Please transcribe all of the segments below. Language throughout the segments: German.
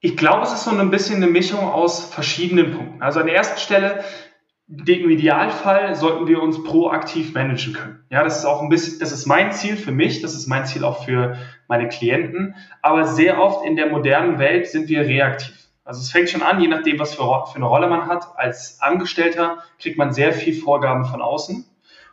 Ich glaube, es ist so ein bisschen eine Mischung aus verschiedenen Punkten. Also an der ersten Stelle, im Idealfall sollten wir uns proaktiv managen können. Ja, das ist auch ein bisschen, das ist mein Ziel für mich, das ist mein Ziel auch für meine Klienten. Aber sehr oft in der modernen Welt sind wir reaktiv. Also es fängt schon an, je nachdem, was für, für eine Rolle man hat. Als Angestellter kriegt man sehr viel Vorgaben von außen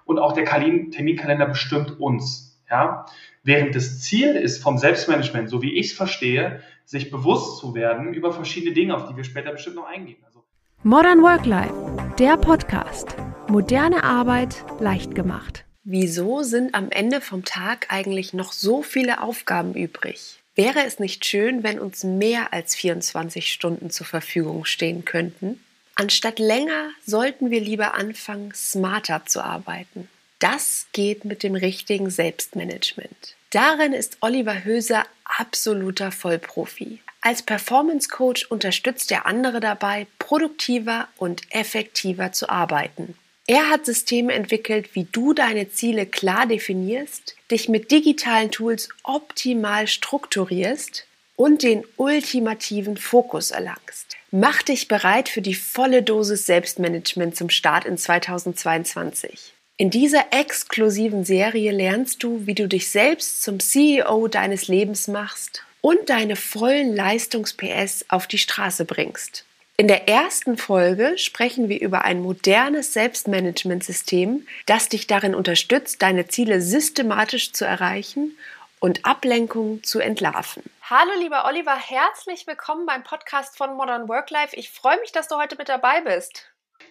und auch der Terminkalender bestimmt uns. Ja? Während das Ziel ist vom Selbstmanagement, so wie ich es verstehe, sich bewusst zu werden über verschiedene Dinge, auf die wir später bestimmt noch eingehen. Also Modern Work Life, der Podcast. Moderne Arbeit leicht gemacht. Wieso sind am Ende vom Tag eigentlich noch so viele Aufgaben übrig? Wäre es nicht schön, wenn uns mehr als 24 Stunden zur Verfügung stehen könnten? Anstatt länger sollten wir lieber anfangen, smarter zu arbeiten. Das geht mit dem richtigen Selbstmanagement. Darin ist Oliver Höser absoluter Vollprofi. Als Performance Coach unterstützt er andere dabei, produktiver und effektiver zu arbeiten. Er hat Systeme entwickelt, wie du deine Ziele klar definierst, dich mit digitalen Tools optimal strukturierst und den ultimativen Fokus erlangst. Mach dich bereit für die volle Dosis Selbstmanagement zum Start in 2022. In dieser exklusiven Serie lernst du, wie du dich selbst zum CEO deines Lebens machst und deine vollen Leistungs-PS auf die Straße bringst. In der ersten Folge sprechen wir über ein modernes Selbstmanagementsystem, das dich darin unterstützt, deine Ziele systematisch zu erreichen und Ablenkungen zu entlarven. Hallo lieber Oliver, herzlich willkommen beim Podcast von Modern Work Life. Ich freue mich, dass du heute mit dabei bist.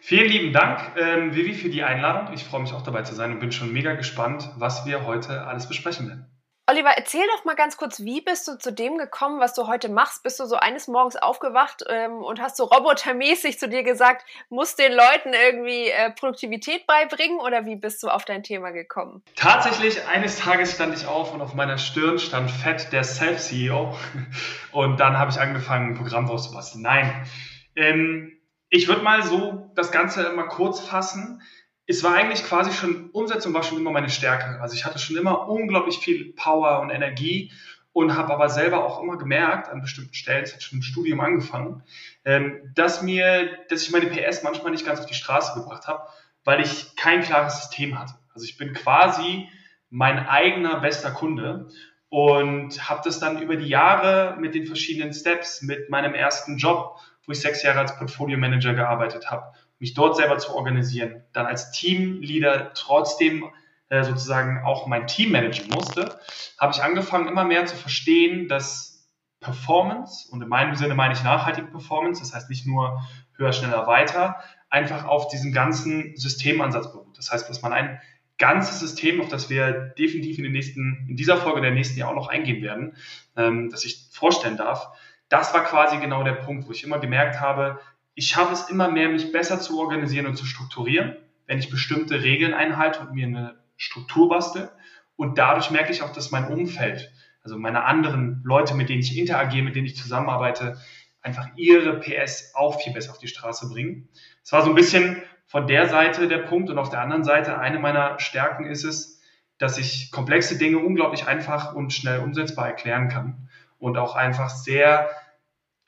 Vielen lieben Dank, ähm, Vivi, für die Einladung. Ich freue mich auch dabei zu sein und bin schon mega gespannt, was wir heute alles besprechen werden. Oliver, erzähl doch mal ganz kurz, wie bist du zu dem gekommen, was du heute machst? Bist du so eines Morgens aufgewacht ähm, und hast so robotermäßig zu dir gesagt, musst den Leuten irgendwie äh, Produktivität beibringen oder wie bist du auf dein Thema gekommen? Tatsächlich, eines Tages stand ich auf und auf meiner Stirn stand fett der Self-CEO und dann habe ich angefangen, ein Programm rauszubasteln. Nein, ähm, ich würde mal so das Ganze mal kurz fassen es war eigentlich quasi schon, Umsetzung war schon immer meine Stärke. Also ich hatte schon immer unglaublich viel Power und Energie und habe aber selber auch immer gemerkt, an bestimmten Stellen, es hat schon im Studium angefangen, ähm, dass mir, dass ich meine PS manchmal nicht ganz auf die Straße gebracht habe, weil ich kein klares System hatte. Also ich bin quasi mein eigener bester Kunde und habe das dann über die Jahre mit den verschiedenen Steps, mit meinem ersten Job, wo ich sechs Jahre als Portfolio Manager gearbeitet habe, mich dort selber zu organisieren, dann als Teamleader trotzdem äh, sozusagen auch mein Team managen musste, habe ich angefangen immer mehr zu verstehen, dass Performance, und in meinem Sinne meine ich nachhaltige Performance, das heißt nicht nur höher, schneller, weiter, einfach auf diesem ganzen Systemansatz beruht. Das heißt, dass man ein ganzes System, auf das wir definitiv in, den nächsten, in dieser Folge der nächsten Jahr auch noch eingehen werden, ähm, das ich vorstellen darf, das war quasi genau der Punkt, wo ich immer gemerkt habe, ich schaffe es immer mehr, mich besser zu organisieren und zu strukturieren, wenn ich bestimmte Regeln einhalte und mir eine Struktur bastel. Und dadurch merke ich auch, dass mein Umfeld, also meine anderen Leute, mit denen ich interagiere, mit denen ich zusammenarbeite, einfach ihre PS auch viel besser auf die Straße bringen. Es war so ein bisschen von der Seite der Punkt und auf der anderen Seite eine meiner Stärken ist es, dass ich komplexe Dinge unglaublich einfach und schnell umsetzbar erklären kann und auch einfach sehr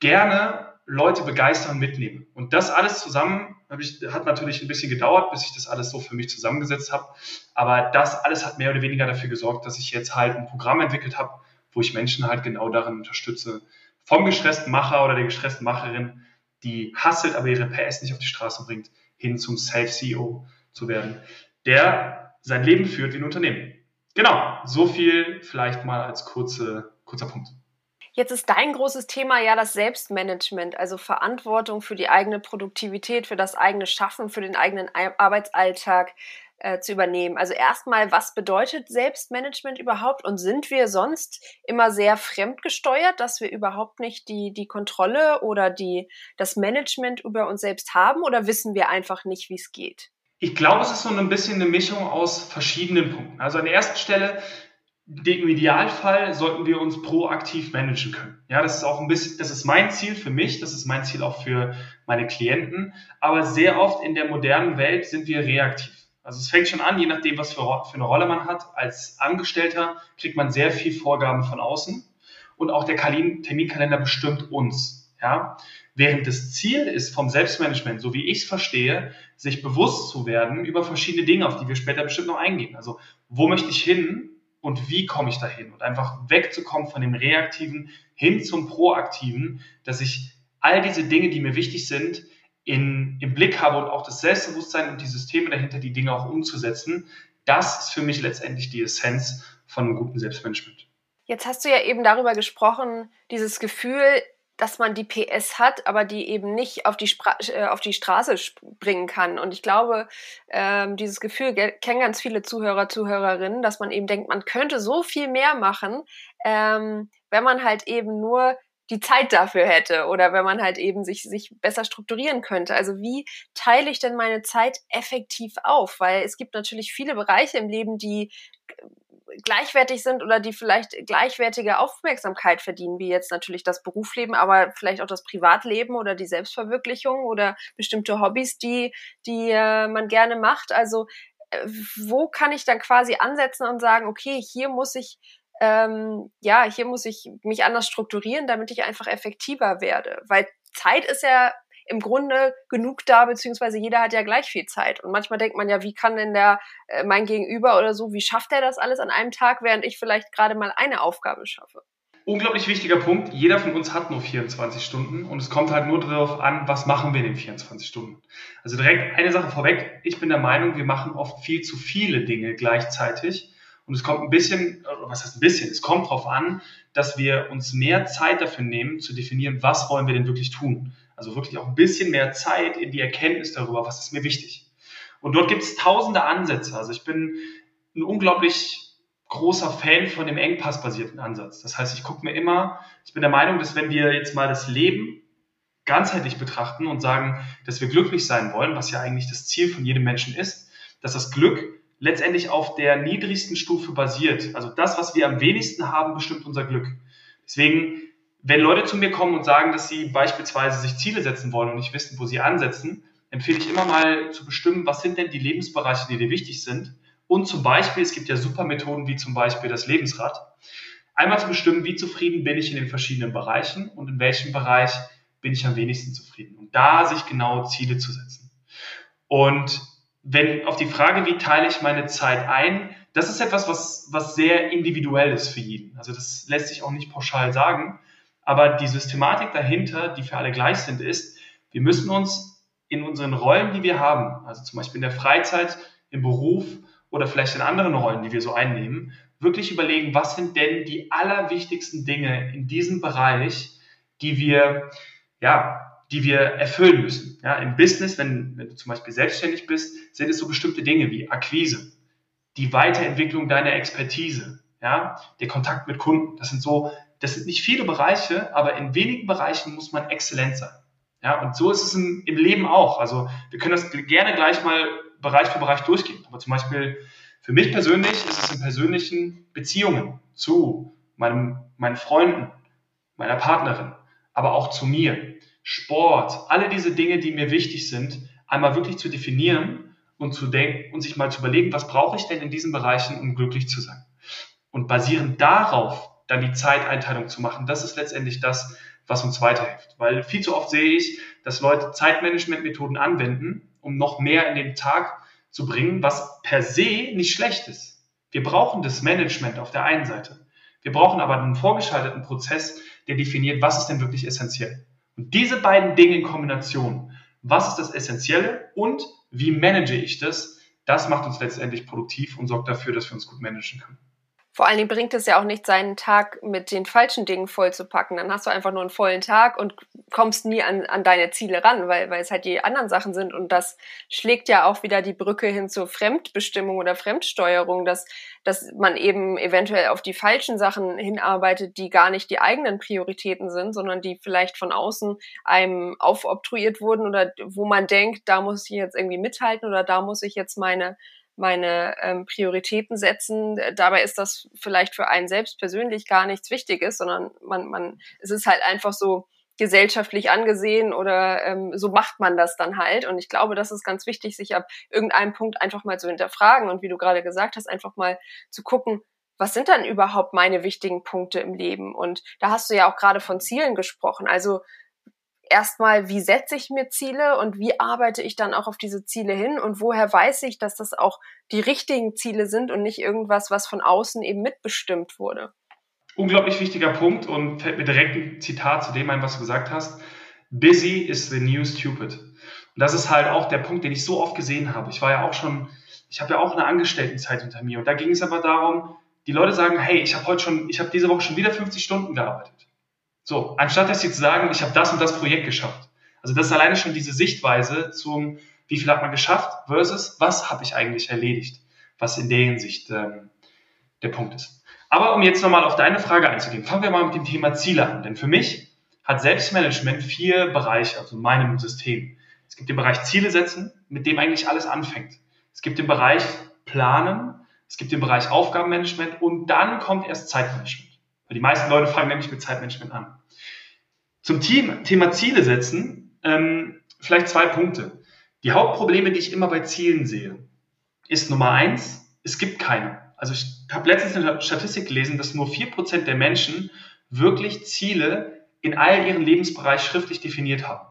gerne Leute begeistern, mitnehmen. Und das alles zusammen ich, hat natürlich ein bisschen gedauert, bis ich das alles so für mich zusammengesetzt habe. Aber das alles hat mehr oder weniger dafür gesorgt, dass ich jetzt halt ein Programm entwickelt habe, wo ich Menschen halt genau darin unterstütze, vom gestressten Macher oder der gestressten Macherin, die hasselt, aber ihre PS nicht auf die Straße bringt, hin zum Self-CEO zu werden, der sein Leben führt wie ein Unternehmen. Genau, so viel vielleicht mal als kurze, kurzer Punkt. Jetzt ist dein großes Thema ja das Selbstmanagement, also Verantwortung für die eigene Produktivität, für das eigene Schaffen, für den eigenen Arbeitsalltag äh, zu übernehmen. Also erstmal, was bedeutet Selbstmanagement überhaupt und sind wir sonst immer sehr fremdgesteuert, dass wir überhaupt nicht die, die Kontrolle oder die, das Management über uns selbst haben oder wissen wir einfach nicht, wie es geht? Ich glaube, es ist so ein bisschen eine Mischung aus verschiedenen Punkten. Also an der ersten Stelle im Idealfall sollten wir uns proaktiv managen können. Ja, das ist auch ein bisschen, das ist mein Ziel für mich, das ist mein Ziel auch für meine Klienten. Aber sehr oft in der modernen Welt sind wir reaktiv. Also es fängt schon an, je nachdem, was für, für eine Rolle man hat. Als Angestellter kriegt man sehr viel Vorgaben von außen. und auch der Terminkalender bestimmt uns. Ja? Während das Ziel ist vom Selbstmanagement, so wie ich es verstehe, sich bewusst zu werden über verschiedene Dinge, auf die wir später bestimmt noch eingehen. Also wo möchte ich hin und wie komme ich dahin? Und einfach wegzukommen von dem Reaktiven hin zum Proaktiven, dass ich all diese Dinge, die mir wichtig sind, in, im Blick habe und auch das Selbstbewusstsein und die Systeme dahinter, die Dinge auch umzusetzen. Das ist für mich letztendlich die Essenz von einem guten Selbstmanagement. Jetzt hast du ja eben darüber gesprochen, dieses Gefühl, dass man die PS hat, aber die eben nicht auf die, Spra äh, auf die Straße springen kann. Und ich glaube, ähm, dieses Gefühl kennen ganz viele Zuhörer, Zuhörerinnen, dass man eben denkt, man könnte so viel mehr machen, ähm, wenn man halt eben nur die Zeit dafür hätte oder wenn man halt eben sich, sich besser strukturieren könnte. Also wie teile ich denn meine Zeit effektiv auf? Weil es gibt natürlich viele Bereiche im Leben, die gleichwertig sind oder die vielleicht gleichwertige Aufmerksamkeit verdienen, wie jetzt natürlich das Berufsleben, aber vielleicht auch das Privatleben oder die Selbstverwirklichung oder bestimmte Hobbys, die, die äh, man gerne macht. Also äh, wo kann ich dann quasi ansetzen und sagen, okay, hier muss ich ähm, ja, hier muss ich mich anders strukturieren, damit ich einfach effektiver werde. Weil Zeit ist ja im Grunde genug da, beziehungsweise jeder hat ja gleich viel Zeit. Und manchmal denkt man ja, wie kann denn der äh, mein Gegenüber oder so, wie schafft er das alles an einem Tag, während ich vielleicht gerade mal eine Aufgabe schaffe? Unglaublich wichtiger Punkt. Jeder von uns hat nur 24 Stunden und es kommt halt nur darauf an, was machen wir in den 24 Stunden. Also direkt eine Sache vorweg. Ich bin der Meinung, wir machen oft viel zu viele Dinge gleichzeitig. Und es kommt ein bisschen, was heißt ein bisschen? Es kommt darauf an, dass wir uns mehr Zeit dafür nehmen, zu definieren, was wollen wir denn wirklich tun. Also wirklich auch ein bisschen mehr Zeit in die Erkenntnis darüber, was ist mir wichtig. Und dort gibt es tausende Ansätze. Also ich bin ein unglaublich großer Fan von dem engpassbasierten Ansatz. Das heißt, ich gucke mir immer, ich bin der Meinung, dass wenn wir jetzt mal das Leben ganzheitlich betrachten und sagen, dass wir glücklich sein wollen, was ja eigentlich das Ziel von jedem Menschen ist, dass das Glück letztendlich auf der niedrigsten Stufe basiert. Also das, was wir am wenigsten haben, bestimmt unser Glück. Deswegen wenn Leute zu mir kommen und sagen, dass sie beispielsweise sich Ziele setzen wollen und nicht wissen, wo sie ansetzen, empfehle ich immer mal zu bestimmen, was sind denn die Lebensbereiche, die dir wichtig sind. Und zum Beispiel, es gibt ja super Methoden wie zum Beispiel das Lebensrad. Einmal zu bestimmen, wie zufrieden bin ich in den verschiedenen Bereichen und in welchem Bereich bin ich am wenigsten zufrieden. Und da sich genau Ziele zu setzen. Und wenn auf die Frage, wie teile ich meine Zeit ein, das ist etwas, was, was sehr individuell ist für jeden. Also das lässt sich auch nicht pauschal sagen. Aber die Systematik dahinter, die für alle gleich sind, ist, wir müssen uns in unseren Rollen, die wir haben, also zum Beispiel in der Freizeit, im Beruf oder vielleicht in anderen Rollen, die wir so einnehmen, wirklich überlegen, was sind denn die allerwichtigsten Dinge in diesem Bereich, die wir, ja, die wir erfüllen müssen. Ja, Im Business, wenn, wenn du zum Beispiel selbstständig bist, sind es so bestimmte Dinge wie Akquise, die Weiterentwicklung deiner Expertise, ja, der Kontakt mit Kunden. Das sind so das sind nicht viele Bereiche, aber in wenigen Bereichen muss man exzellent sein. Ja, und so ist es im, im Leben auch. Also wir können das gerne gleich mal Bereich für Bereich durchgehen. Aber zum Beispiel für mich persönlich ist es in persönlichen Beziehungen zu meinem, meinen Freunden, meiner Partnerin, aber auch zu mir. Sport, alle diese Dinge, die mir wichtig sind, einmal wirklich zu definieren und zu denken und sich mal zu überlegen, was brauche ich denn in diesen Bereichen, um glücklich zu sein? Und basierend darauf dann die Zeiteinteilung zu machen. Das ist letztendlich das, was uns weiterhilft. Weil viel zu oft sehe ich, dass Leute Zeitmanagementmethoden anwenden, um noch mehr in den Tag zu bringen, was per se nicht schlecht ist. Wir brauchen das Management auf der einen Seite. Wir brauchen aber einen vorgeschalteten Prozess, der definiert, was ist denn wirklich essentiell. Und diese beiden Dinge in Kombination, was ist das Essentielle und wie manage ich das, das macht uns letztendlich produktiv und sorgt dafür, dass wir uns gut managen können. Vor allen Dingen bringt es ja auch nicht, seinen Tag mit den falschen Dingen vollzupacken. Dann hast du einfach nur einen vollen Tag und kommst nie an, an deine Ziele ran, weil, weil es halt die anderen Sachen sind. Und das schlägt ja auch wieder die Brücke hin zur Fremdbestimmung oder Fremdsteuerung, dass, dass man eben eventuell auf die falschen Sachen hinarbeitet, die gar nicht die eigenen Prioritäten sind, sondern die vielleicht von außen einem aufobtruiert wurden oder wo man denkt, da muss ich jetzt irgendwie mithalten oder da muss ich jetzt meine meine ähm, Prioritäten setzen. Dabei ist das vielleicht für einen selbst persönlich gar nichts Wichtiges, sondern man, man, es ist halt einfach so gesellschaftlich angesehen oder ähm, so macht man das dann halt. Und ich glaube, das ist ganz wichtig, sich ab irgendeinem Punkt einfach mal zu hinterfragen und wie du gerade gesagt hast, einfach mal zu gucken, was sind dann überhaupt meine wichtigen Punkte im Leben? Und da hast du ja auch gerade von Zielen gesprochen. Also erstmal, wie setze ich mir Ziele und wie arbeite ich dann auch auf diese Ziele hin und woher weiß ich, dass das auch die richtigen Ziele sind und nicht irgendwas, was von außen eben mitbestimmt wurde? Unglaublich wichtiger Punkt und fällt mir direkt ein Zitat zu dem ein, was du gesagt hast. Busy is the new stupid. Und das ist halt auch der Punkt, den ich so oft gesehen habe. Ich war ja auch schon, ich habe ja auch eine Angestelltenzeit hinter mir und da ging es aber darum, die Leute sagen, hey, ich habe heute schon, ich habe diese Woche schon wieder 50 Stunden gearbeitet. So, anstatt dass sie zu sagen, ich habe das und das Projekt geschafft. Also das ist alleine schon diese Sichtweise zum, wie viel hat man geschafft versus was habe ich eigentlich erledigt, was in der Hinsicht ähm, der Punkt ist. Aber um jetzt nochmal auf deine Frage einzugehen, fangen wir mal mit dem Thema Ziele an. Denn für mich hat Selbstmanagement vier Bereiche, also in meinem System. Es gibt den Bereich Ziele setzen, mit dem eigentlich alles anfängt. Es gibt den Bereich Planen, es gibt den Bereich Aufgabenmanagement und dann kommt erst Zeitmanagement. Weil die meisten Leute fangen nämlich mit Zeitmanagement an. Zum Team, Thema Ziele setzen, ähm, vielleicht zwei Punkte. Die Hauptprobleme, die ich immer bei Zielen sehe, ist Nummer eins, es gibt keine. Also ich habe letztens eine Statistik gelesen, dass nur vier Prozent der Menschen wirklich Ziele in all ihren Lebensbereich schriftlich definiert haben.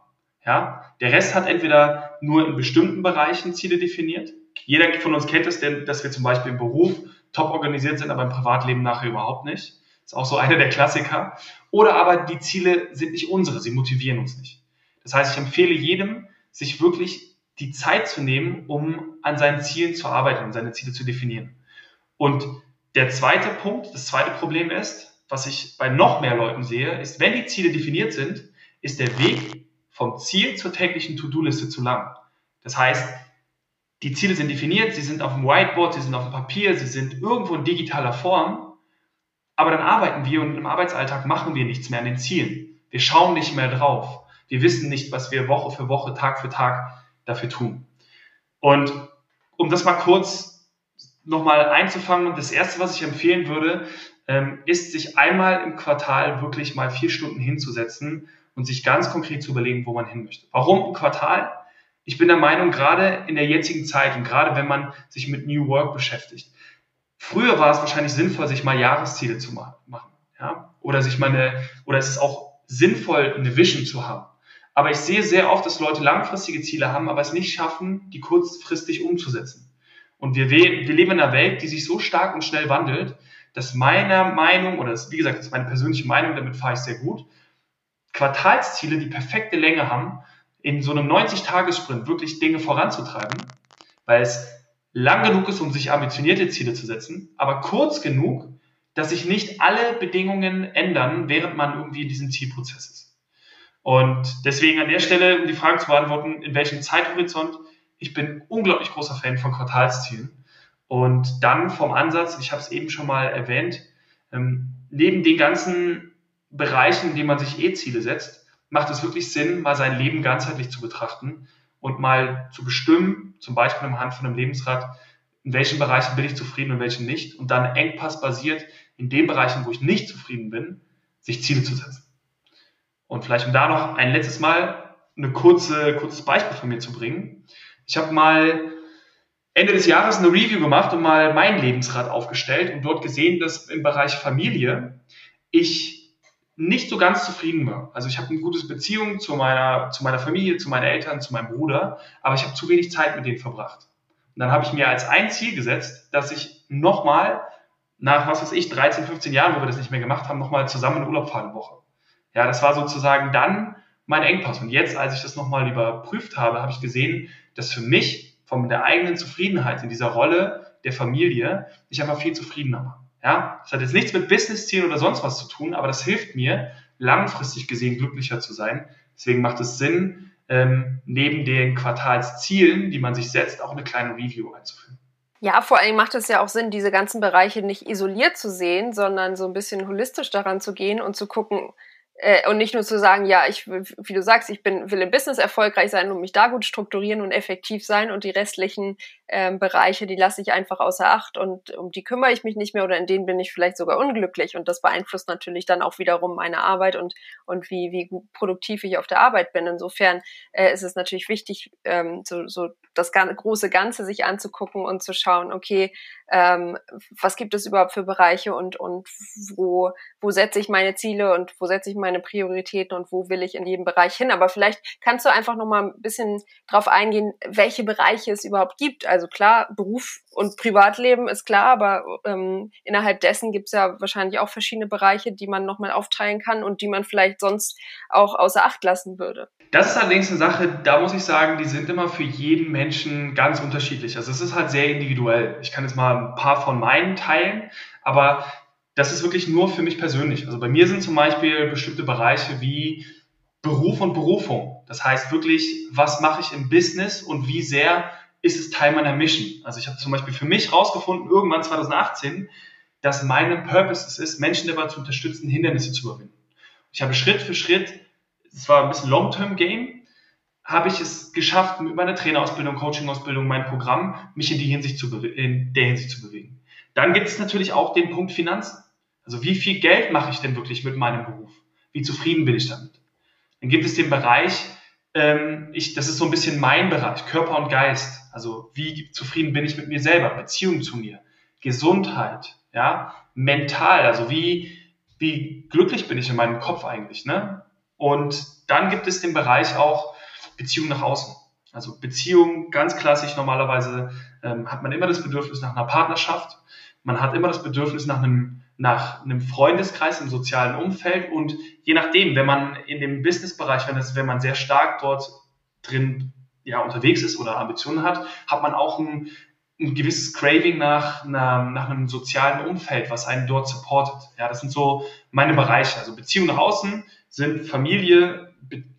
Ja? Der Rest hat entweder nur in bestimmten Bereichen Ziele definiert. Jeder von uns kennt es, denn, dass wir zum Beispiel im Beruf top organisiert sind, aber im Privatleben nachher überhaupt nicht. Ist auch so einer der Klassiker. Oder aber die Ziele sind nicht unsere, sie motivieren uns nicht. Das heißt, ich empfehle jedem, sich wirklich die Zeit zu nehmen, um an seinen Zielen zu arbeiten und seine Ziele zu definieren. Und der zweite Punkt, das zweite Problem ist, was ich bei noch mehr Leuten sehe, ist, wenn die Ziele definiert sind, ist der Weg vom Ziel zur täglichen To-Do-Liste zu lang. Das heißt, die Ziele sind definiert, sie sind auf dem Whiteboard, sie sind auf dem Papier, sie sind irgendwo in digitaler Form, aber dann arbeiten wir und im Arbeitsalltag machen wir nichts mehr an den Zielen. Wir schauen nicht mehr drauf. Wir wissen nicht, was wir Woche für Woche, Tag für Tag dafür tun. Und um das mal kurz nochmal einzufangen, das erste, was ich empfehlen würde, ähm, ist, sich einmal im Quartal wirklich mal vier Stunden hinzusetzen und sich ganz konkret zu überlegen, wo man hin möchte. Warum im Quartal? Ich bin der Meinung, gerade in der jetzigen Zeit und gerade wenn man sich mit New Work beschäftigt, Früher war es wahrscheinlich sinnvoll, sich mal Jahresziele zu machen. Ja? Oder sich mal eine, oder es ist auch sinnvoll, eine Vision zu haben. Aber ich sehe sehr oft, dass Leute langfristige Ziele haben, aber es nicht schaffen, die kurzfristig umzusetzen. Und wir, wir leben in einer Welt, die sich so stark und schnell wandelt, dass meiner Meinung, oder das, wie gesagt, das ist meine persönliche Meinung, damit fahre ich sehr gut, Quartalsziele, die perfekte Länge haben, in so einem 90-Tages-Sprint wirklich Dinge voranzutreiben, weil es lang genug ist, um sich ambitionierte Ziele zu setzen, aber kurz genug, dass sich nicht alle Bedingungen ändern, während man irgendwie in diesem Zielprozess ist. Und deswegen an der Stelle, um die Frage zu beantworten, in welchem Zeithorizont, ich bin unglaublich großer Fan von Quartalszielen. Und dann vom Ansatz, ich habe es eben schon mal erwähnt, ähm, neben den ganzen Bereichen, in denen man sich eh Ziele setzt, macht es wirklich Sinn, mal sein Leben ganzheitlich zu betrachten und mal zu bestimmen, zum Beispiel anhand von einem Lebensrat, in welchen Bereichen bin ich zufrieden und in welchen nicht und dann engpassbasiert in den Bereichen, wo ich nicht zufrieden bin, sich Ziele zu setzen. Und vielleicht um da noch ein letztes Mal ein kurze, kurzes Beispiel von mir zu bringen. Ich habe mal Ende des Jahres eine Review gemacht und mal mein Lebensrad aufgestellt und dort gesehen, dass im Bereich Familie ich nicht so ganz zufrieden war. Also ich habe eine gute Beziehung zu meiner, zu meiner Familie, zu meinen Eltern, zu meinem Bruder, aber ich habe zu wenig Zeit mit denen verbracht. Und dann habe ich mir als ein Ziel gesetzt, dass ich nochmal nach, was weiß ich, 13, 15 Jahren, wo wir das nicht mehr gemacht haben, nochmal zusammen in Urlaub fahren Woche. Ja, das war sozusagen dann mein Engpass. Und jetzt, als ich das nochmal überprüft habe, habe ich gesehen, dass für mich von der eigenen Zufriedenheit in dieser Rolle der Familie ich einfach viel zufriedener war. Ja, das hat jetzt nichts mit Business-Zielen oder sonst was zu tun, aber das hilft mir, langfristig gesehen glücklicher zu sein. Deswegen macht es Sinn, ähm, neben den Quartalszielen, die man sich setzt, auch eine kleine Review einzuführen. Ja, vor allem macht es ja auch Sinn, diese ganzen Bereiche nicht isoliert zu sehen, sondern so ein bisschen holistisch daran zu gehen und zu gucken, äh, und nicht nur zu sagen, ja, ich wie du sagst, ich bin, will im Business erfolgreich sein und mich da gut strukturieren und effektiv sein und die restlichen ähm, Bereiche, die lasse ich einfach außer Acht und um die kümmere ich mich nicht mehr oder in denen bin ich vielleicht sogar unglücklich und das beeinflusst natürlich dann auch wiederum meine Arbeit und, und wie, wie produktiv ich auf der Arbeit bin. Insofern äh, ist es natürlich wichtig, ähm, so, so das große Ganze sich anzugucken und zu schauen, okay, ähm, was gibt es überhaupt für Bereiche und, und wo, wo setze ich meine Ziele und wo setze ich meine Prioritäten und wo will ich in jedem Bereich hin. Aber vielleicht kannst du einfach noch mal ein bisschen drauf eingehen, welche Bereiche es überhaupt gibt. Also klar, Beruf und Privatleben ist klar, aber ähm, innerhalb dessen gibt es ja wahrscheinlich auch verschiedene Bereiche, die man nochmal aufteilen kann und die man vielleicht sonst auch außer Acht lassen würde. Das ist allerdings eine Sache, da muss ich sagen, die sind immer für jeden Menschen ganz unterschiedlich. Also es ist halt sehr individuell. Ich kann jetzt mal ein paar von meinen teilen, aber das ist wirklich nur für mich persönlich. Also bei mir sind zum Beispiel bestimmte Bereiche wie Beruf und Berufung. Das heißt wirklich, was mache ich im Business und wie sehr ist es Teil meiner Mission. Also ich habe zum Beispiel für mich rausgefunden, irgendwann 2018, dass mein Purpose es ist, Menschen dabei zu unterstützen, Hindernisse zu überwinden. Ich habe Schritt für Schritt, es war ein bisschen Long-Term-Game, habe ich es geschafft, mit meiner Trainerausbildung, Coaching-Ausbildung, mein Programm, mich in, die Hinsicht zu in der Hinsicht zu bewegen. Dann gibt es natürlich auch den Punkt Finanzen. Also wie viel Geld mache ich denn wirklich mit meinem Beruf? Wie zufrieden bin ich damit? Dann gibt es den Bereich, ähm, ich, das ist so ein bisschen mein Bereich, Körper und Geist. Also wie zufrieden bin ich mit mir selber, Beziehung zu mir, Gesundheit, ja, mental, also wie, wie glücklich bin ich in meinem Kopf eigentlich, ne? Und dann gibt es den Bereich auch Beziehung nach außen. Also Beziehung, ganz klassisch, normalerweise ähm, hat man immer das Bedürfnis nach einer Partnerschaft, man hat immer das Bedürfnis nach einem, nach einem Freundeskreis im sozialen Umfeld. Und je nachdem, wenn man in dem Businessbereich, wenn, wenn man sehr stark dort drin ja, unterwegs ist oder Ambitionen hat, hat man auch ein, ein gewisses Craving nach, einer, nach einem sozialen Umfeld, was einen dort supportet. Ja, das sind so meine Bereiche. Also Beziehung nach außen sind Familie,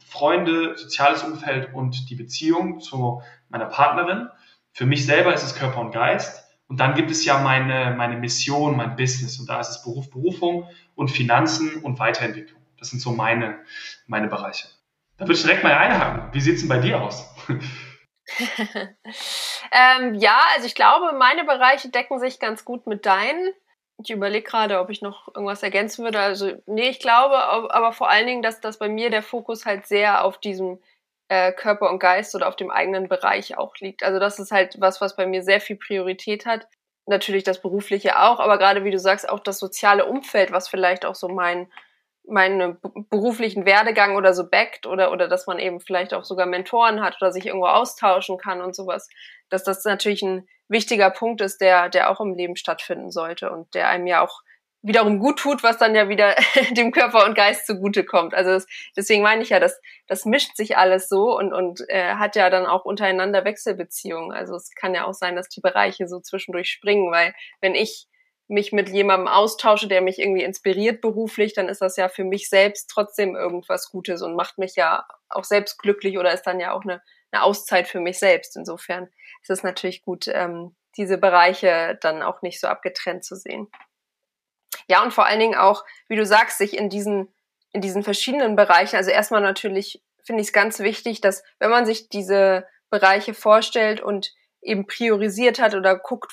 Freunde, soziales Umfeld und die Beziehung zu meiner Partnerin. Für mich selber ist es Körper und Geist. Und dann gibt es ja meine, meine Mission, mein Business. Und da ist es Beruf, Berufung und Finanzen und Weiterentwicklung. Das sind so meine, meine Bereiche. Da würde ich direkt mal einhaken. Wie sieht es denn bei dir aus? ähm, ja, also ich glaube, meine Bereiche decken sich ganz gut mit deinen. Ich überlege gerade, ob ich noch irgendwas ergänzen würde. Also, nee, ich glaube, aber vor allen Dingen, dass das bei mir der Fokus halt sehr auf diesem äh, Körper und Geist oder auf dem eigenen Bereich auch liegt. Also, das ist halt was, was bei mir sehr viel Priorität hat. Natürlich das Berufliche auch, aber gerade wie du sagst, auch das soziale Umfeld, was vielleicht auch so mein meinen beruflichen Werdegang oder so backt oder, oder dass man eben vielleicht auch sogar Mentoren hat oder sich irgendwo austauschen kann und sowas, dass das natürlich ein wichtiger Punkt ist, der, der auch im Leben stattfinden sollte und der einem ja auch wiederum gut tut, was dann ja wieder dem Körper und Geist zugutekommt. Also das, deswegen meine ich ja, das, das mischt sich alles so und, und äh, hat ja dann auch untereinander Wechselbeziehungen. Also es kann ja auch sein, dass die Bereiche so zwischendurch springen, weil wenn ich mich mit jemandem austausche, der mich irgendwie inspiriert beruflich, dann ist das ja für mich selbst trotzdem irgendwas Gutes und macht mich ja auch selbst glücklich oder ist dann ja auch eine, eine Auszeit für mich selbst. Insofern ist es natürlich gut, ähm, diese Bereiche dann auch nicht so abgetrennt zu sehen. Ja, und vor allen Dingen auch, wie du sagst, sich in diesen, in diesen verschiedenen Bereichen, also erstmal natürlich finde ich es ganz wichtig, dass wenn man sich diese Bereiche vorstellt und eben priorisiert hat oder guckt,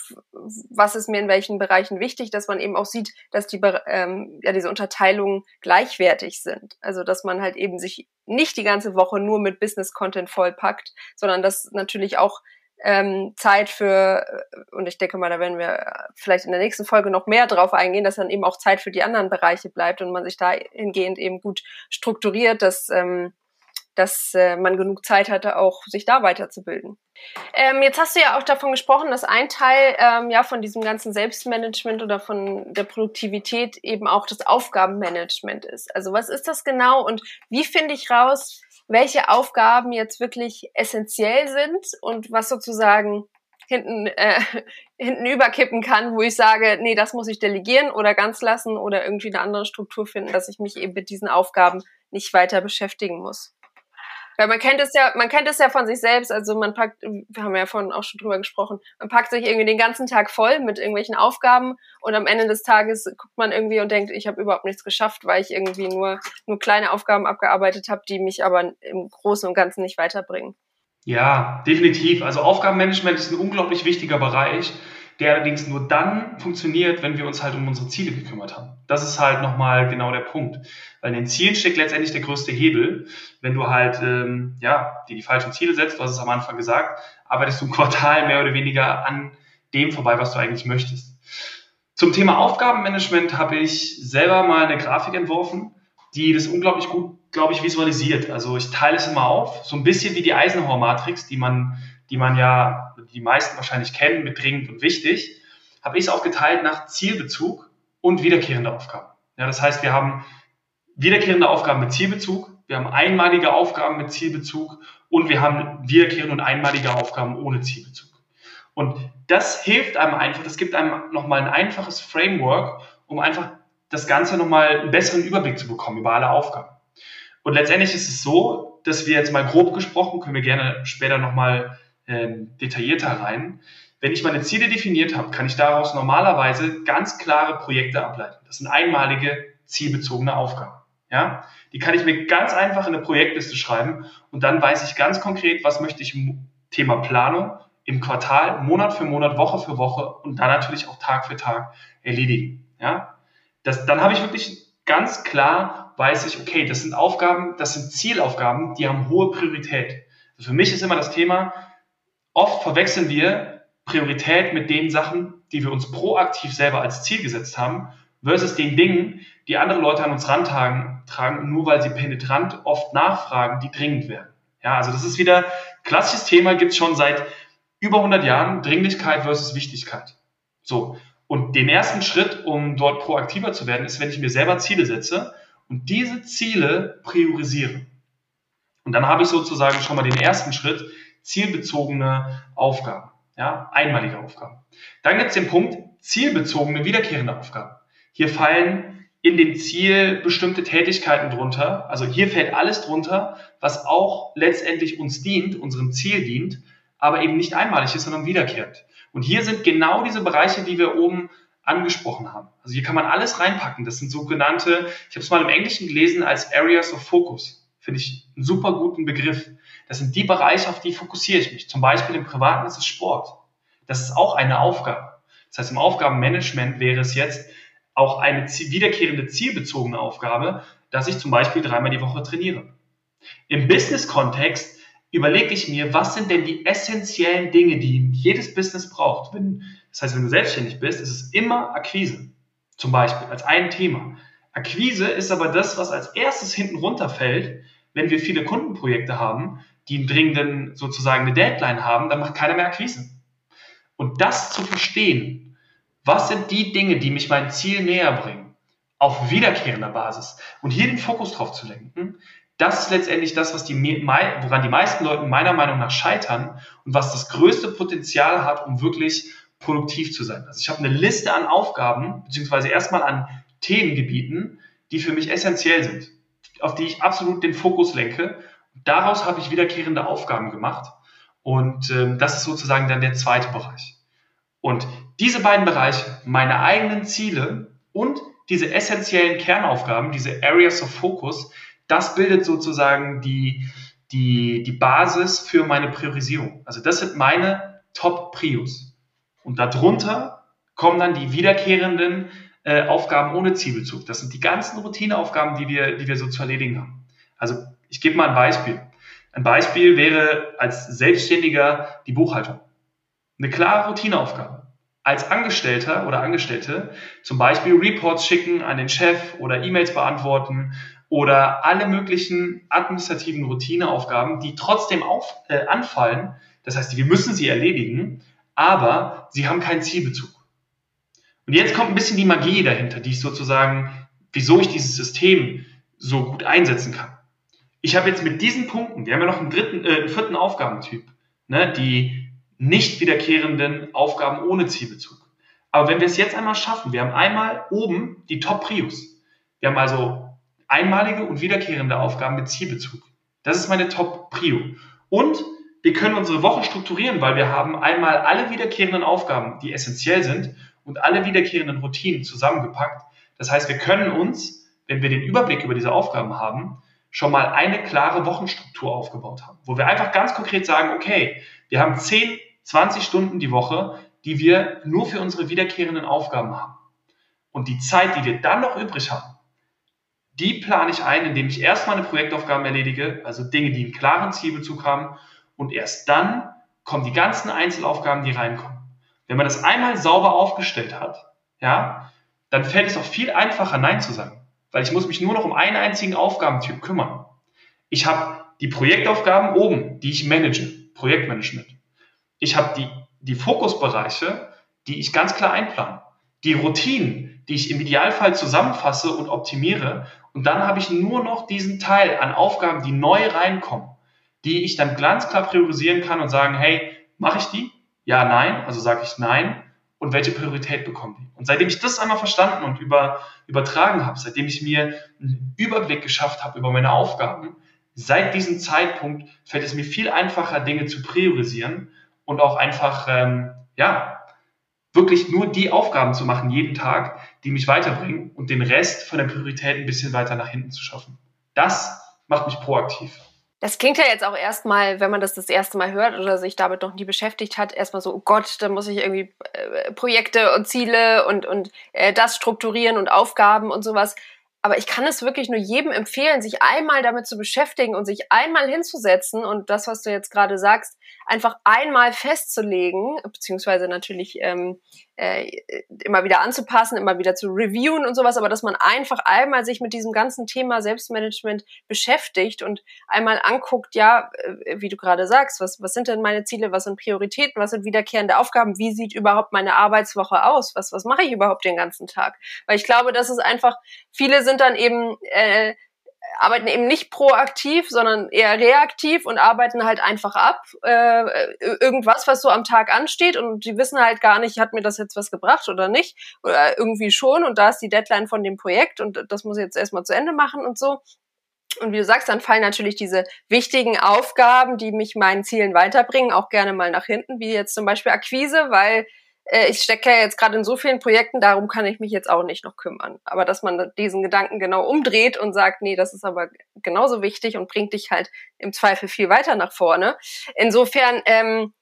was ist mir in welchen Bereichen wichtig, dass man eben auch sieht, dass die ähm, ja diese Unterteilungen gleichwertig sind. Also dass man halt eben sich nicht die ganze Woche nur mit Business Content vollpackt, sondern dass natürlich auch ähm, Zeit für und ich denke mal, da werden wir vielleicht in der nächsten Folge noch mehr drauf eingehen, dass dann eben auch Zeit für die anderen Bereiche bleibt und man sich dahingehend eben gut strukturiert, dass ähm, dass äh, man genug Zeit hatte, auch sich da weiterzubilden. Ähm, jetzt hast du ja auch davon gesprochen, dass ein Teil ähm, ja von diesem ganzen Selbstmanagement oder von der Produktivität eben auch das Aufgabenmanagement ist. Also was ist das genau und wie finde ich raus, welche Aufgaben jetzt wirklich essentiell sind und was sozusagen hinten, äh, hinten überkippen kann, wo ich sage, nee, das muss ich delegieren oder ganz lassen oder irgendwie eine andere Struktur finden, dass ich mich eben mit diesen Aufgaben nicht weiter beschäftigen muss. Weil man kennt es ja, man kennt es ja von sich selbst, also man packt, wir haben ja vorhin auch schon drüber gesprochen, man packt sich irgendwie den ganzen Tag voll mit irgendwelchen Aufgaben und am Ende des Tages guckt man irgendwie und denkt, ich habe überhaupt nichts geschafft, weil ich irgendwie nur, nur kleine Aufgaben abgearbeitet habe, die mich aber im Großen und Ganzen nicht weiterbringen. Ja, definitiv. Also Aufgabenmanagement ist ein unglaublich wichtiger Bereich, der allerdings nur dann funktioniert, wenn wir uns halt um unsere Ziele gekümmert haben. Das ist halt nochmal genau der Punkt. Weil in den Zielen steckt letztendlich der größte Hebel. Wenn du halt ähm, ja, dir die falschen Ziele setzt, du hast es am Anfang gesagt, arbeitest du ein Quartal mehr oder weniger an dem vorbei, was du eigentlich möchtest. Zum Thema Aufgabenmanagement habe ich selber mal eine Grafik entworfen, die das unglaublich gut, glaube ich, visualisiert. Also ich teile es immer auf, so ein bisschen wie die Eisenhower-Matrix, die man die man ja, die meisten wahrscheinlich kennen, mit dringend und wichtig, habe ich es aufgeteilt nach Zielbezug und wiederkehrende Aufgaben. Ja, das heißt, wir haben wiederkehrende Aufgaben mit Zielbezug, wir haben einmalige Aufgaben mit Zielbezug und wir haben wiederkehrende und einmalige Aufgaben ohne Zielbezug. Und das hilft einem einfach, das gibt einem nochmal ein einfaches Framework, um einfach das Ganze nochmal einen besseren Überblick zu bekommen über alle Aufgaben. Und letztendlich ist es so, dass wir jetzt mal grob gesprochen, können wir gerne später nochmal ähm, detaillierter rein. Wenn ich meine Ziele definiert habe, kann ich daraus normalerweise ganz klare Projekte ableiten. Das sind einmalige, zielbezogene Aufgaben. Ja? Die kann ich mir ganz einfach in eine Projektliste schreiben und dann weiß ich ganz konkret, was möchte ich im Thema Planung im Quartal, Monat für Monat, Woche für Woche und dann natürlich auch Tag für Tag erledigen. Ja? Das, dann habe ich wirklich ganz klar, weiß ich, okay, das sind Aufgaben, das sind Zielaufgaben, die haben hohe Priorität. Also für mich ist immer das Thema, Oft verwechseln wir Priorität mit den Sachen, die wir uns proaktiv selber als Ziel gesetzt haben, versus den Dingen, die andere Leute an uns rantragen, tragen, nur weil sie penetrant oft nachfragen, die dringend werden. Ja, also das ist wieder klassisches Thema, gibt es schon seit über 100 Jahren, Dringlichkeit versus Wichtigkeit. So, und den ersten Schritt, um dort proaktiver zu werden, ist, wenn ich mir selber Ziele setze und diese Ziele priorisiere. Und dann habe ich sozusagen schon mal den ersten Schritt, zielbezogene Aufgaben, ja, einmalige Aufgaben. Dann gibt es den Punkt zielbezogene wiederkehrende Aufgaben. Hier fallen in dem Ziel bestimmte Tätigkeiten drunter. Also hier fällt alles drunter, was auch letztendlich uns dient, unserem Ziel dient, aber eben nicht einmalig ist, sondern wiederkehrend. Und hier sind genau diese Bereiche, die wir oben angesprochen haben. Also hier kann man alles reinpacken. Das sind sogenannte, ich habe es mal im Englischen gelesen als Areas of Focus. Finde ich einen super guten Begriff. Das sind die Bereiche, auf die fokussiere ich mich. Zum Beispiel im Privaten ist es Sport. Das ist auch eine Aufgabe. Das heißt, im Aufgabenmanagement wäre es jetzt auch eine wiederkehrende zielbezogene Aufgabe, dass ich zum Beispiel dreimal die Woche trainiere. Im Business-Kontext überlege ich mir, was sind denn die essentiellen Dinge, die jedes Business braucht. Das heißt, wenn du selbstständig bist, ist es immer Akquise. Zum Beispiel als ein Thema. Akquise ist aber das, was als erstes hinten runterfällt, wenn wir viele Kundenprojekte haben, die einen dringenden sozusagen eine Deadline haben, dann macht keiner mehr Akquise. Und das zu verstehen, was sind die Dinge, die mich mein Ziel näher bringen, auf wiederkehrender Basis und hier den Fokus drauf zu lenken, das ist letztendlich das, was die, woran die meisten Leute meiner Meinung nach scheitern und was das größte Potenzial hat, um wirklich produktiv zu sein. Also ich habe eine Liste an Aufgaben, beziehungsweise erstmal an Themengebieten, die für mich essentiell sind, auf die ich absolut den Fokus lenke Daraus habe ich wiederkehrende Aufgaben gemacht und ähm, das ist sozusagen dann der zweite Bereich. Und diese beiden Bereiche, meine eigenen Ziele und diese essentiellen Kernaufgaben, diese Areas of Focus, das bildet sozusagen die, die, die Basis für meine Priorisierung. Also das sind meine Top-Prios. Und darunter kommen dann die wiederkehrenden äh, Aufgaben ohne Zielbezug. Das sind die ganzen Routineaufgaben, die wir, die wir so zu erledigen haben. Also ich gebe mal ein Beispiel. Ein Beispiel wäre als Selbstständiger die Buchhaltung. Eine klare Routineaufgabe. Als Angestellter oder Angestellte zum Beispiel Reports schicken an den Chef oder E-Mails beantworten oder alle möglichen administrativen Routineaufgaben, die trotzdem auf, äh, anfallen. Das heißt, wir müssen sie erledigen, aber sie haben keinen Zielbezug. Und jetzt kommt ein bisschen die Magie dahinter, die ich sozusagen, wieso ich dieses System so gut einsetzen kann ich habe jetzt mit diesen Punkten, wir haben ja noch einen dritten, äh, vierten Aufgabentyp, ne, die nicht wiederkehrenden Aufgaben ohne Zielbezug. Aber wenn wir es jetzt einmal schaffen, wir haben einmal oben die Top-Prios. Wir haben also einmalige und wiederkehrende Aufgaben mit Zielbezug. Das ist meine Top-Prio. Und wir können unsere Woche strukturieren, weil wir haben einmal alle wiederkehrenden Aufgaben, die essentiell sind, und alle wiederkehrenden Routinen zusammengepackt. Das heißt, wir können uns, wenn wir den Überblick über diese Aufgaben haben, schon mal eine klare Wochenstruktur aufgebaut haben, wo wir einfach ganz konkret sagen, okay, wir haben 10, 20 Stunden die Woche, die wir nur für unsere wiederkehrenden Aufgaben haben. Und die Zeit, die wir dann noch übrig haben, die plane ich ein, indem ich erst meine Projektaufgaben erledige, also Dinge, die einen klaren Zielbezug haben, und erst dann kommen die ganzen Einzelaufgaben, die reinkommen. Wenn man das einmal sauber aufgestellt hat, ja, dann fällt es auch viel einfacher, Nein zu sagen. Weil ich muss mich nur noch um einen einzigen Aufgabentyp kümmern. Ich habe die Projektaufgaben oben, die ich manage, Projektmanagement. Ich habe die, die Fokusbereiche, die ich ganz klar einplane. Die Routinen, die ich im Idealfall zusammenfasse und optimiere. Und dann habe ich nur noch diesen Teil an Aufgaben, die neu reinkommen, die ich dann ganz klar priorisieren kann und sagen, hey, mache ich die? Ja, nein. Also sage ich nein. Und welche Priorität bekommen die? Und seitdem ich das einmal verstanden und über, übertragen habe, seitdem ich mir einen Überblick geschafft habe über meine Aufgaben, seit diesem Zeitpunkt fällt es mir viel einfacher, Dinge zu priorisieren und auch einfach, ähm, ja, wirklich nur die Aufgaben zu machen jeden Tag, die mich weiterbringen und den Rest von der Priorität ein bisschen weiter nach hinten zu schaffen. Das macht mich proaktiv. Das klingt ja jetzt auch erstmal, wenn man das das erste Mal hört oder sich damit noch nie beschäftigt hat, erstmal so, oh Gott, da muss ich irgendwie äh, Projekte und Ziele und, und äh, das strukturieren und Aufgaben und sowas. Aber ich kann es wirklich nur jedem empfehlen, sich einmal damit zu beschäftigen und sich einmal hinzusetzen und das, was du jetzt gerade sagst, einfach einmal festzulegen, beziehungsweise natürlich ähm, äh, immer wieder anzupassen, immer wieder zu reviewen und sowas, aber dass man einfach einmal sich mit diesem ganzen Thema Selbstmanagement beschäftigt und einmal anguckt, ja, äh, wie du gerade sagst, was, was sind denn meine Ziele, was sind Prioritäten, was sind wiederkehrende Aufgaben, wie sieht überhaupt meine Arbeitswoche aus, was, was mache ich überhaupt den ganzen Tag? Weil ich glaube, dass es einfach, viele sind dann eben äh, arbeiten eben nicht proaktiv, sondern eher reaktiv und arbeiten halt einfach ab äh, irgendwas, was so am Tag ansteht. Und die wissen halt gar nicht, hat mir das jetzt was gebracht oder nicht. Oder irgendwie schon. Und da ist die Deadline von dem Projekt und das muss ich jetzt erstmal zu Ende machen und so. Und wie du sagst, dann fallen natürlich diese wichtigen Aufgaben, die mich meinen Zielen weiterbringen, auch gerne mal nach hinten, wie jetzt zum Beispiel Akquise, weil äh, ich stecke ja jetzt gerade in so vielen Projekten, darum kann ich mich jetzt auch nicht noch kümmern. Aber dass man diesen Gedanken genau umdreht und sagt, nee, das ist aber genauso wichtig und bringt dich halt im Zweifel viel weiter nach vorne. Insofern ähm,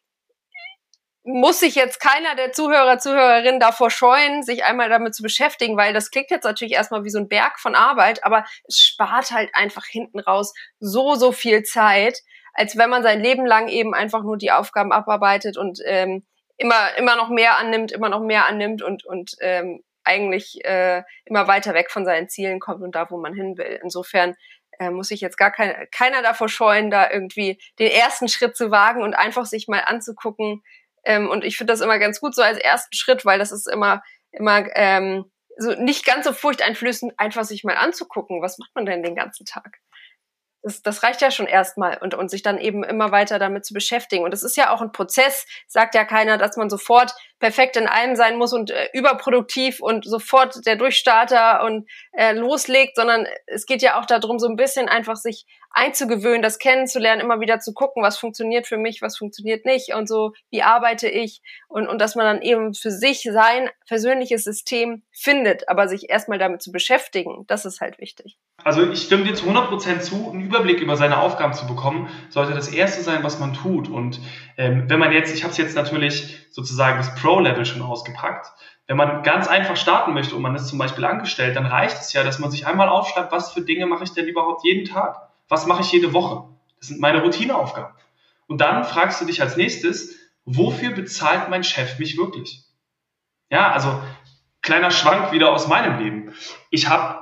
muss sich jetzt keiner der Zuhörer, Zuhörerinnen davor scheuen, sich einmal damit zu beschäftigen, weil das klingt jetzt natürlich erstmal wie so ein Berg von Arbeit, aber es spart halt einfach hinten raus so, so viel Zeit, als wenn man sein Leben lang eben einfach nur die Aufgaben abarbeitet und ähm, immer, immer noch mehr annimmt, immer noch mehr annimmt und, und ähm, eigentlich äh, immer weiter weg von seinen Zielen kommt und da, wo man hin will. Insofern äh, muss sich jetzt gar kein, keiner davor scheuen, da irgendwie den ersten Schritt zu wagen und einfach sich mal anzugucken. Ähm, und ich finde das immer ganz gut so als ersten Schritt, weil das ist immer, immer ähm, so nicht ganz so furchteinflößend, einfach sich mal anzugucken, was macht man denn den ganzen Tag das, das reicht ja schon erstmal und, und sich dann eben immer weiter damit zu beschäftigen. Und es ist ja auch ein Prozess, sagt ja keiner, dass man sofort perfekt in allem sein muss und äh, überproduktiv und sofort der Durchstarter und äh, loslegt, sondern es geht ja auch darum, so ein bisschen einfach sich einzugewöhnen, das kennenzulernen, immer wieder zu gucken, was funktioniert für mich, was funktioniert nicht und so, wie arbeite ich und, und dass man dann eben für sich sein persönliches System findet, aber sich erstmal damit zu beschäftigen, das ist halt wichtig. Also ich stimme dir zu 100% zu, einen Überblick über seine Aufgaben zu bekommen, sollte das Erste sein, was man tut. Und ähm, wenn man jetzt, ich habe es jetzt natürlich sozusagen das Pro-Level schon ausgepackt, wenn man ganz einfach starten möchte und man ist zum Beispiel angestellt, dann reicht es ja, dass man sich einmal aufschreibt, was für Dinge mache ich denn überhaupt jeden Tag? Was mache ich jede Woche? Das sind meine Routineaufgaben. Und dann fragst du dich als nächstes, wofür bezahlt mein Chef mich wirklich? Ja, also kleiner Schwank wieder aus meinem Leben. Ich habe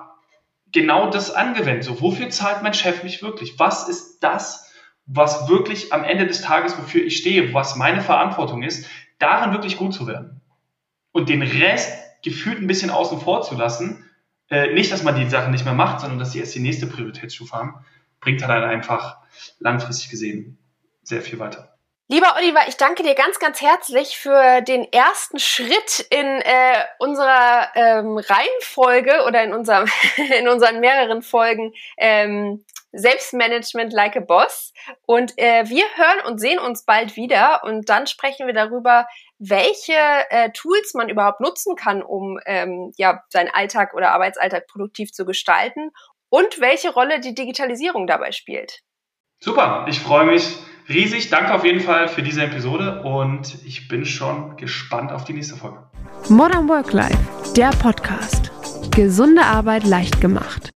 genau das angewendet. So, wofür zahlt mein Chef mich wirklich? Was ist das, was wirklich am Ende des Tages, wofür ich stehe, was meine Verantwortung ist, darin wirklich gut zu werden? Und den Rest gefühlt ein bisschen außen vor zu lassen, äh, nicht, dass man die Sachen nicht mehr macht, sondern dass sie erst die nächste Prioritätsstufe haben bringt halt einfach langfristig gesehen sehr viel weiter. Lieber Oliver, ich danke dir ganz, ganz herzlich für den ersten Schritt in äh, unserer ähm, Reihenfolge oder in, unserem, in unseren mehreren Folgen ähm, Selbstmanagement like a Boss. Und äh, wir hören und sehen uns bald wieder und dann sprechen wir darüber, welche äh, Tools man überhaupt nutzen kann, um ähm, ja seinen Alltag oder Arbeitsalltag produktiv zu gestalten und welche Rolle die Digitalisierung dabei spielt. Super, ich freue mich riesig. Danke auf jeden Fall für diese Episode und ich bin schon gespannt auf die nächste Folge. Modern Work Life, der Podcast. Gesunde Arbeit leicht gemacht.